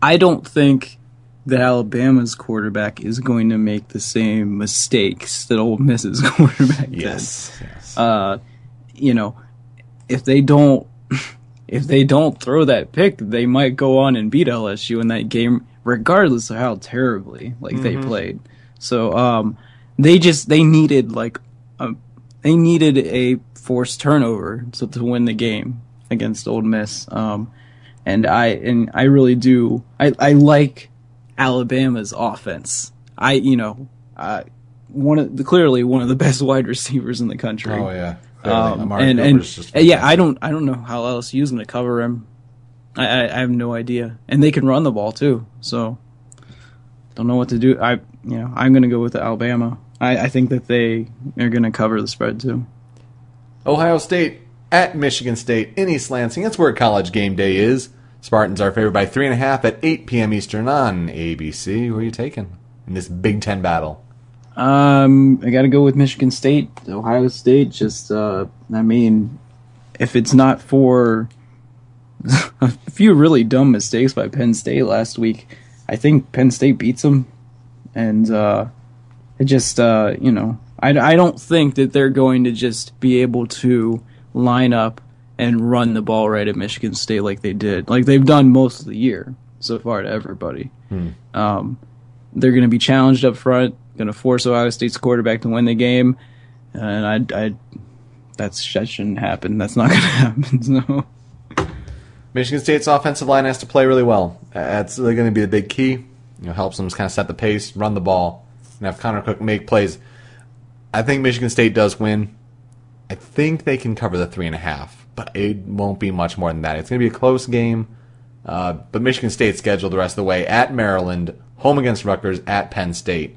I don't think that Alabama's quarterback is going to make the same mistakes that Ole Miss's quarterback did. Yes. yes. Uh, you know, if they don't, if they don't throw that pick, they might go on and beat LSU in that game, regardless of how terribly like they played. So, um, they just they needed like a, they needed a forced turnover to, to win the game against Ole Miss. Um, and I and I really do I I like Alabama's offense. I you know uh, one of the, clearly one of the best wide receivers in the country. oh, yeah. Um, and and yeah. I don't I don't know how LSU's going to cover him. I, I I have no idea, and they can run the ball too. So don't know what to do. I you know I'm going to go with Alabama. I, I think that they are going to cover the spread too. Ohio State at Michigan State in East Lansing. That's where college game day is. Spartans are favored by three and a half at 8 p.m. Eastern on ABC. Who are you taking in this Big Ten battle? Um, I got to go with Michigan State. Ohio State just uh, I mean, if it's not for a few really dumb mistakes by Penn State last week, I think Penn State beats them, and uh, it just uh, you know I, I don't think that they're going to just be able to line up and run the ball right at Michigan State like they did, like they've done most of the year so far to everybody. Um, they're going to be challenged up front, going to force Ohio State's quarterback to win the game, and I, I that's that shouldn't happen. That's not going to happen. So. Michigan State's offensive line has to play really well. That's really going to be the big key. You know, helps them kind of set the pace, run the ball, and have Connor Cook make plays. I think Michigan State does win. I think they can cover the three and a half, but it won't be much more than that. It's going to be a close game. Uh, but Michigan State scheduled the rest of the way at Maryland, home against Rutgers, at Penn State.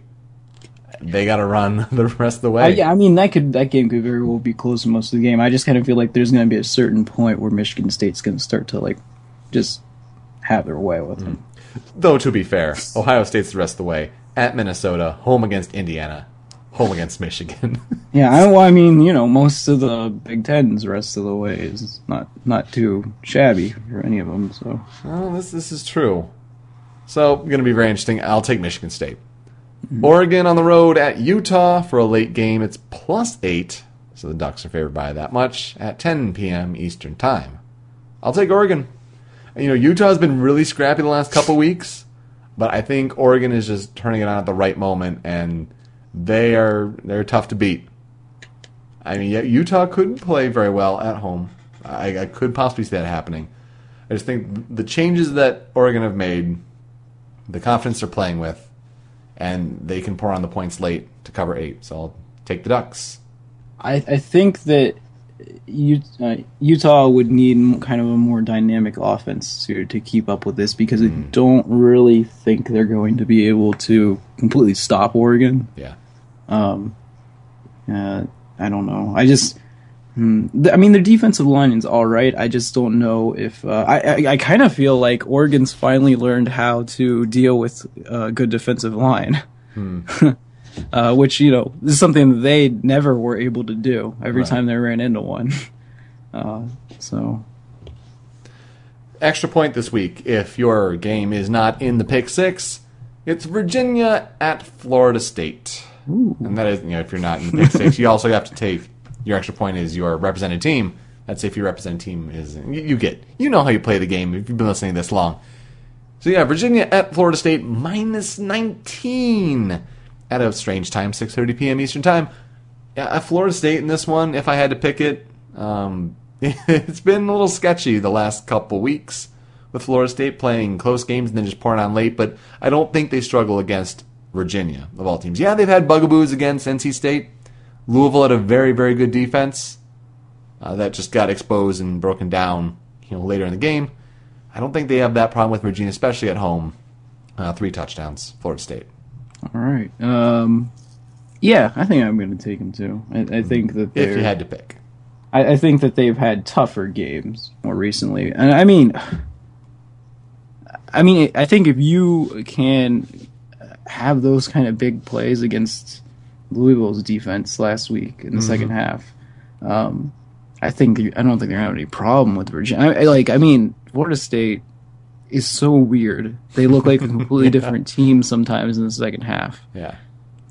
They got to run the rest of the way. Uh, yeah, I mean that could that game could very well be close most of the game. I just kind of feel like there's going to be a certain point where Michigan State's going to start to like just have their way with them. Though to be fair, Ohio State's the rest of the way at Minnesota, home against Indiana, home against Michigan. Yeah, I, well, I mean, you know, most of the Big Ten's rest of the way is not not too shabby for any of them. So well, this this is true. So going to be very interesting. I'll take Michigan State. Mm-hmm. Oregon on the road at Utah for a late game. It's plus eight, so the Ducks are favored by that much at 10 p.m. Eastern time. I'll take Oregon. You know, Utah's been really scrappy the last couple weeks, but I think Oregon is just turning it on at the right moment, and they are they're tough to beat. I mean, Utah couldn't play very well at home. I, I could possibly see that happening. I just think the changes that Oregon have made, the confidence they're playing with, and they can pour on the points late to cover eight. So I'll take the Ducks. I I think that Utah would need kind of a more dynamic offense to to keep up with this because I don't really think they're going to be able to completely stop Oregon. Yeah. Um, uh, I don't know. I just, hmm, I mean, their defensive line is all right. I just don't know if uh, I. I, I kind of feel like Oregon's finally learned how to deal with a good defensive line. uh, which you know is something that they never were able to do every Right. time they ran into one. Uh, so Extra point this week if your game is not in the pick six, it's Virginia at Florida State. And that is, you know, if you're not in the pick six, you also have to take your extra point is your represented team. That's if your represented team is, you, you get, you know how you play the game if you've been listening this long. So yeah, Virginia at Florida State minus 19 at a strange time, 6:30 p.m. Eastern time. Yeah, Florida State in this one, if I had to pick it, um, it's been a little sketchy the last couple weeks with Florida State playing close games and then just pouring on late. But I don't think they struggle against Virginia of all teams. Yeah, they've had bugaboos against NC State. Louisville had a very very good defense uh, that just got exposed and broken down, you know, later in the game. I don't think they have that problem with Virginia, especially at home. Uh, three touchdowns, Florida State. All right, um, yeah, I think I'm going to take them too. I, I think that If you had to pick, I, I think that they've had tougher games more recently, and I mean, I mean, I think if you can have those kind of big plays against Louisville's defense last week in the second half, um, I think I don't think they're gonna have any problem with Virginia. I, like, I mean, Florida State is so weird. They look like a completely different team sometimes in the second half. yeah,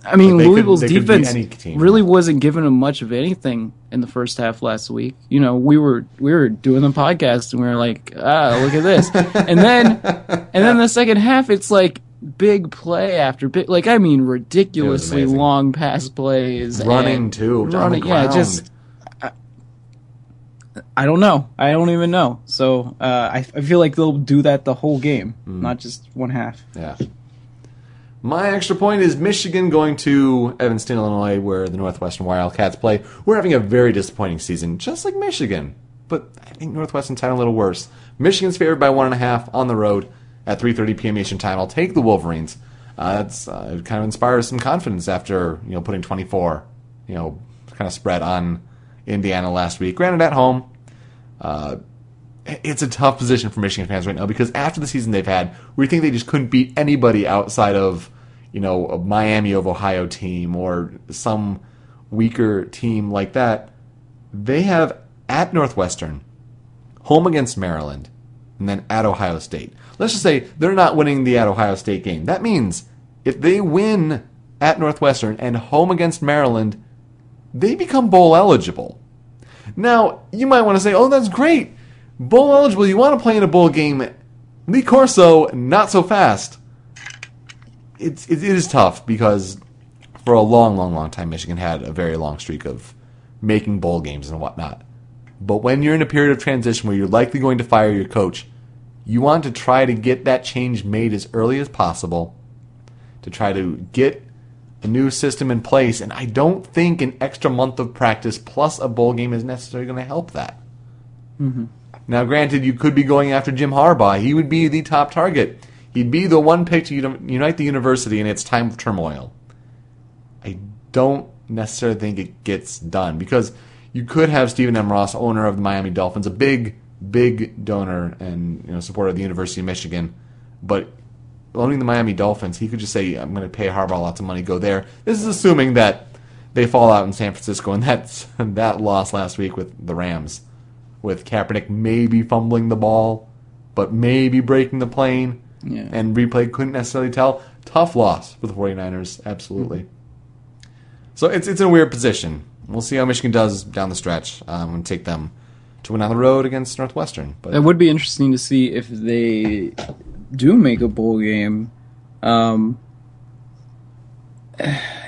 I mean, Like, Louisville's could defense really wasn't giving them much of anything in the first half last week. You know, we were we were doing the podcast and we were like, ah, look at this, and then and then the second half, it's like big play after big, like I mean, ridiculously long pass plays, running too, running, yeah, just. I, don't know. I don't even know. So uh, I, I feel like they'll do that the whole game, Hmm. not just one half. Yeah. My extra point is Michigan going to Evanston, Illinois, where the Northwestern Wildcats play. We're having a very disappointing season, just like Michigan. But I think Northwestern's had a little worse. Michigan's favored by one and a half on the road at 3:30 p.m. Eastern time. I'll take the Wolverines. Uh, it's uh, it kind of inspires some confidence after you know putting 24, you know, kind of spread on Indiana last week. Granted, at home, uh, it's a tough position for Michigan fans right now because after the season they've had, we think they just couldn't beat anybody outside of, you know, a Miami of Ohio team or some weaker team like that. They have at Northwestern, home against Maryland, and then at Ohio State. Let's just say they're not winning the at Ohio State game. That means if they win at Northwestern and home against Maryland, they become bowl eligible. Now, you might want to say, oh, that's great. Bowl eligible, you want to play in a bowl game. Lee Corso, not so fast. It's, it, it is tough because for a long, long, long time, Michigan had a very long streak of making bowl games and whatnot. But when you're in a period of transition where you're likely going to fire your coach, you want to try to get that change made as early as possible to try to get a new system in place. And I don't think an extra month of practice plus a bowl game is necessarily going to help that. Mm-hmm. Now, granted, you could be going after Jim Harbaugh. He would be the top target. He'd be the one pick to unite the university in its time of turmoil. I don't necessarily think it gets done because you could have Stephen M. Ross, owner of the Miami Dolphins, a big, big donor and you know supporter of the University of Michigan, but owning the Miami Dolphins, he could just say, "I'm going to pay Harbaugh lots of money, go there." This is assuming that they fall out in San Francisco, and that's that loss last week with the Rams, with Kaepernick maybe fumbling the ball, but maybe breaking the plane, Yeah. and replay couldn't necessarily tell. Tough loss for the 49ers, absolutely. So it's it's in a weird position. We'll see how Michigan does down the stretch. Um, I'm going to take them to win on the road against Northwestern. But It would be interesting to see if they do make a bowl game. Um,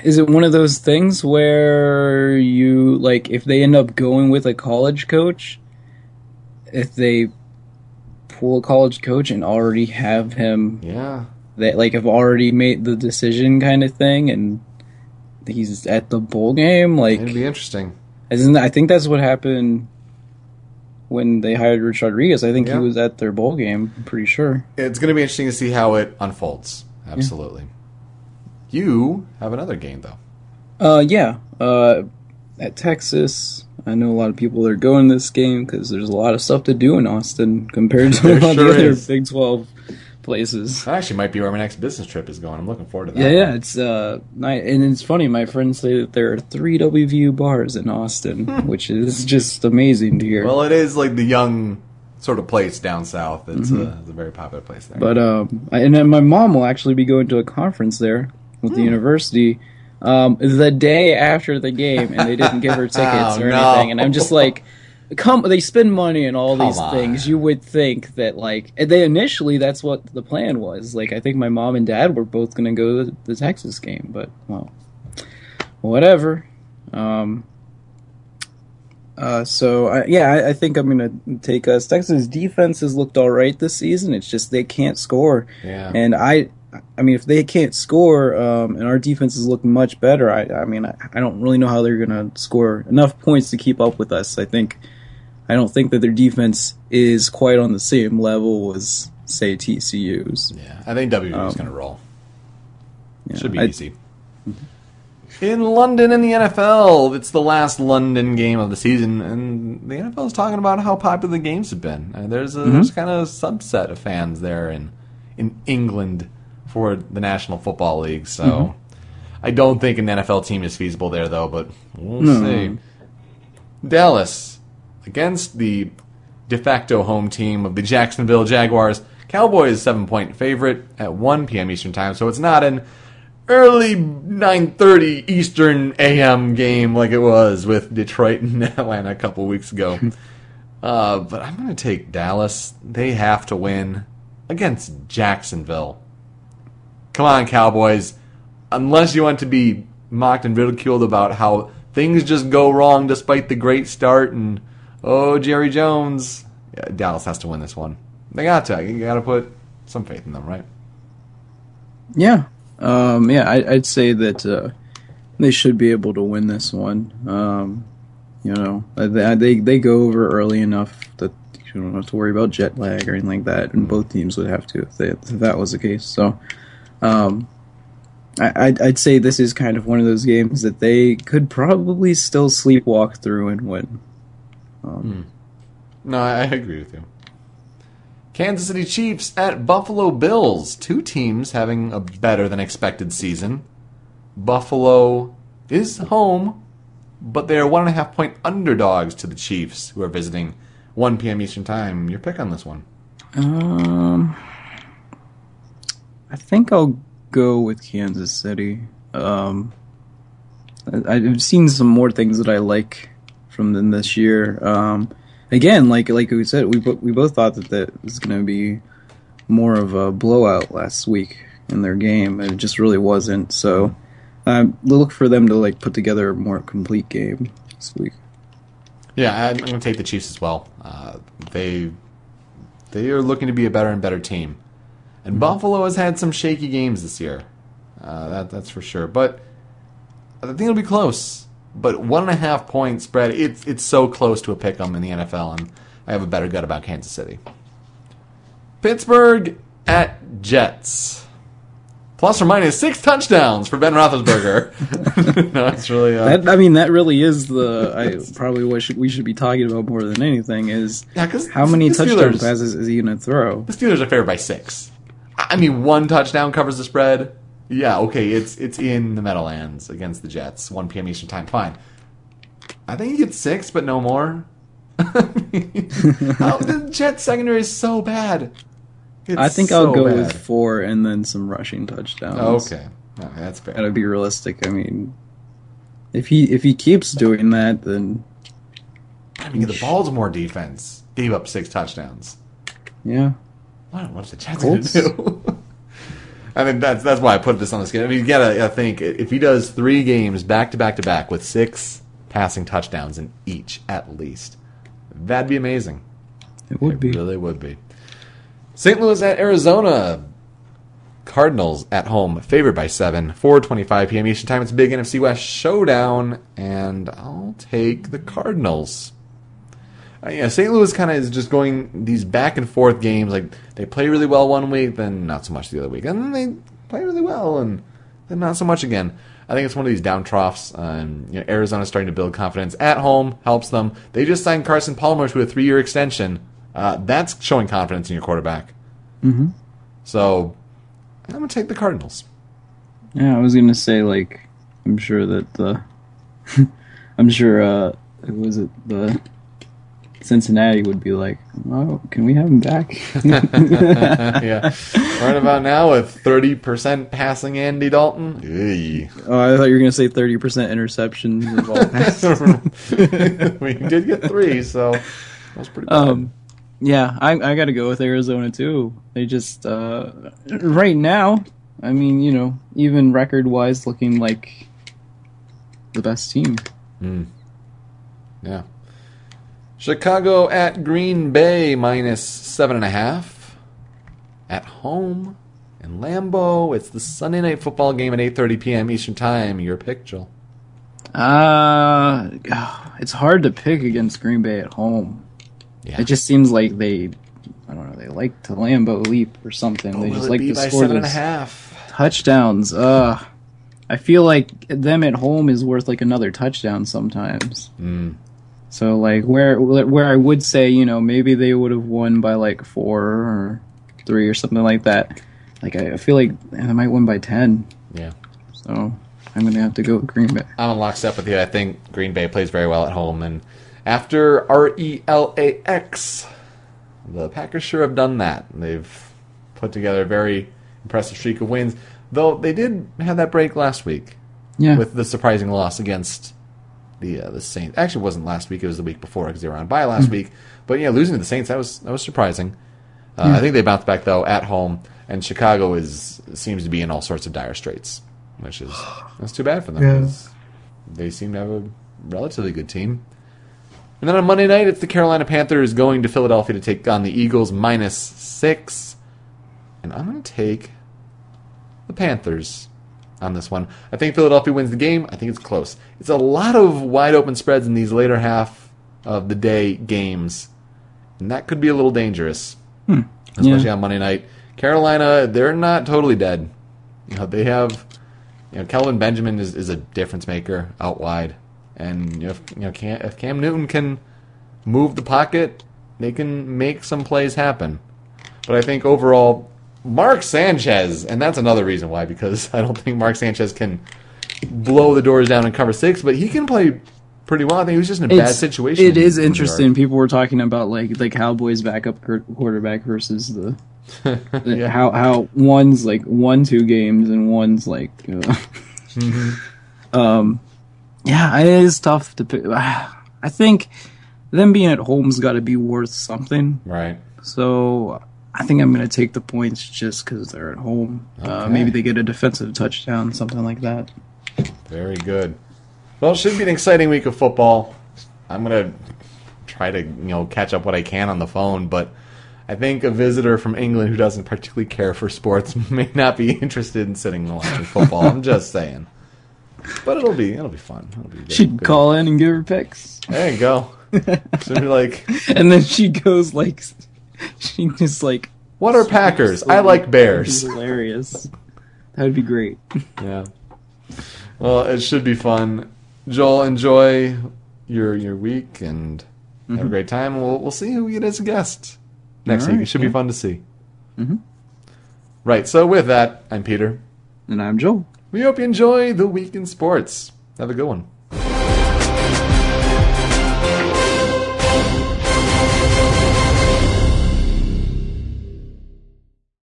is it one of those things where you like if they end up going with a college coach, if they pull a college coach and already have him yeah, that like have already made the decision kind of thing and he's at the bowl game like it'd be interesting. isn't I think that's what happened when they hired Rich Rodriguez. I think Yeah. he was at their bowl game. I'm pretty sure. It's going to be interesting to see how it unfolds. Absolutely. You have another game though. Uh, yeah. Uh, at Texas, I know a lot of people that are going to this game because there's a lot of stuff to do in Austin compared to a lot sure of the other is. Big 12 places. That actually might be where my next business trip is going. I'm looking forward to that. Yeah, yeah, it's uh, and it's funny. My friends say that there are three WVU bars in Austin, which is just amazing to hear. Well, it is like the young sort of place down south. It's, a, it's a very popular place there. But um, I- and then my mom will actually be going to a conference there with Hmm. the university um, the day after the game, and they didn't give her tickets Oh, or no. anything. And I'm just like, come, they spend money on all Come these on. things. You would think that like, they initially that's what the plan was. Like, I think my mom and dad were both going to go to the Texas game, but well, whatever. Um, uh, so I, yeah, I, I think I'm gonna take us. Texas defense has looked all right this season. It's just they can't score, Yeah. and I, I mean, if they can't score, um, and our defense defenses look much better, I, I mean, I, I don't really know how they're gonna score enough points to keep up with us. I think, I don't think that their defense is quite on the same level as say TCU's. yeah, I think WVU is Um, going to roll. Yeah, Should be I- easy. In London, in the NFL, it's the last London game of the season, and the NFL is talking about how popular the games have been. Uh, there's a Mm-hmm. there's kind of a subset of fans there in in England for the National Football League. So Mm-hmm. I don't think an NFL team is feasible there, though. But we'll No. see. Dallas against the de facto home team of the Jacksonville Jaguars. Cowboys seven point favorite at 1 p.m. Eastern time, so it's not an early 9:30 Eastern AM game like it was with Detroit and Atlanta a couple weeks ago. uh, but I'm going to take Dallas. They have to win against Jacksonville. Come on, Cowboys. Unless you want to be mocked and ridiculed about how things just go wrong despite the great start and oh Jerry Jones, Dallas has to win this one. They got to. You got to put some faith in them, right? Yeah, um, yeah, I, I'd say that uh, they should be able to win this one. Um, you know, they, they they go over early enough that you don't have to worry about jet lag or anything like that, and both teams would have to if, they, if that was the case. So, um, I, I'd, I'd say this is kind of one of those games that they could probably still sleepwalk through and win. No, I, I agree with you. Kansas City Chiefs at Buffalo Bills. Two teams having a better than expected season. Buffalo is home, but they are one and a half point underdogs to the Chiefs, who are visiting 1 p.m. Eastern Time. Your pick on this one? Um, I think I'll go with Kansas City. Um, I, I've seen some more things that I like from them this year. Um, again, like like we said, we bo- we both thought that that was going to be more of a blowout last week in their game, and it just really wasn't. So, um, look for them to like put together a more complete game this week. Yeah, I'm going to take the Chiefs as well. Uh, they they are looking to be a better and better team, and Buffalo has had some shaky games this year. Uh, that that's for sure. But I think it'll be close. But one and a half point spread, it's it's so close to a pick 'em in the NFL, and I have a better gut about Kansas City. Pittsburgh at Jets. Plus or minus six touchdowns for Ben Roethlisberger. no, it's really uh, That I mean, that really is the I probably what should, we should be talking about more than anything is Yeah, how many touchdown passes is he going to throw? The Steelers are favored by six. I mean, one touchdown covers the spread. Yeah, okay, it's it's in the Meadowlands against the Jets, 1 p.m. Eastern time. Fine. I think he gets six, but no more. How, the Jets secondary is so bad. It's I think I'll go bad. with four and then some rushing touchdowns. Okay, okay, that's fair. gotta be realistic. I mean, if he if he keeps doing that, then I mean, the Baltimore defense gave up six touchdowns. yeah, I don't know what the Jets Colts? to do. I mean, that's that's why I put this on the schedule. I mean, you gotta, gotta think if he does three games back to back to back with six passing touchdowns in each at least, that'd be amazing. it would It be. really would be. St. Louis at Arizona. Cardinals at home, favored by seven, 4:25 p.m. Eastern Time. It's a big NFC West showdown, and I'll take the Cardinals. Uh, yeah, St. Louis kind of is just going these back and forth games. Like they play really well one week, then not so much the other week, and then they play really well, and then not so much again. I think it's one of these down troughs. Um, you know, Arizona's starting to build confidence at home, helps them. They just signed Carson Palmer to a three-year extension. Uh, that's showing confidence in your quarterback. Mm-hmm. So I'm to take the Cardinals. Yeah, I was gonna say like I'm sure that the I'm sure uh was it the Cincinnati would be like, oh, can we have him back? yeah. right about now with 30% passing Andy Dalton. Eey. oh, I thought you were gonna say 30 percent interceptions of all passes. we did get three, so that was pretty bad. Um, yeah, I I got to go with Arizona too. They just uh, right now, I mean, you know, even record wise, looking like the best team. Yeah. Chicago at Green Bay minus seven and a half. At home in Lambeau. It's the Sunday night football game at 8:30 p.m. Eastern Time. Your pick, Joel. Uh, it's hard to pick against Green Bay at home. Yeah. It just seems like they, I don't know, they like to Lambeau leap or something. they just like to score seven and a half? touchdowns. Uh, I feel like them at home is worth like another touchdown sometimes. Mm. So like where where I would say you know maybe they would have won by like four or three or something like that. Like I, I feel like they might win by ten. Yeah. So I'm gonna have to go with Green Bay. I'm in lockstep with you. I think Green Bay plays very well at home, and after R E L A X, the Packers sure have done that. They've put together a very impressive streak of wins, though they did have that break last week Yeah. with the surprising loss against the uh, the Saints. Actually, it wasn't last week; it was the week before because they were on bye last Hmm. week. But yeah, losing to the Saints that was that was surprising. Uh, I think they bounced back though at home, and Chicago is seems to be in all sorts of dire straits, which is that's too bad for them. 'cause They seem to have a relatively good team. And then on Monday night, it's the Carolina Panthers going to Philadelphia to take on the Eagles minus six, and I'm going to take the Panthers on this one. I think Philadelphia wins the game. I think it's close. It's a lot of wide open spreads in these later half of the day games, and that could be a little dangerous, hmm. especially Yeah. on Monday night. Carolina, they're not totally dead. You know, they have, you know, Kelvin Benjamin is, is a difference maker out wide, and you know, if you know Cam, if Cam Newton can move the pocket, they can make some plays happen. But I think overall, Mark Sanchez, and that's another reason why, because I don't think Mark Sanchez can blow the doors down and cover six, but he can play pretty well. I think he was just in a bad situation. It is in New York. interesting. People were talking about like the Cowboys' backup quarterback versus the Yeah. how how one's like one two games and one's like. Uh, Mm-hmm. Um, yeah, it is tough to pick. I think them being at home's got to be worth something. Right. So I think I'm going to take the points just because they're at home. Uh, maybe they get a defensive touchdown, something like that. Very good. Well, it should be an exciting week of football. I'm gonna try to you know catch up what I can on the phone, but I think a visitor from England who doesn't particularly care for sports may not be interested in sitting and watching football. I'm just saying. But it'll be it'll be fun. It'll be good- She'd good. call in and give her picks. There you go. Be like, and then she goes like, she just like what are Packers? I like Bears. hilarious. That would be great. Yeah. Well, it should be fun. Joel, enjoy your your week and have a mm-hmm. great time. We'll we'll see who we get as a guest next All week. It right, should be fun to see. Mm-hmm. Right. So with that, I'm Peter. And I'm Joel. We hope you enjoy the week in sports. Have a good one.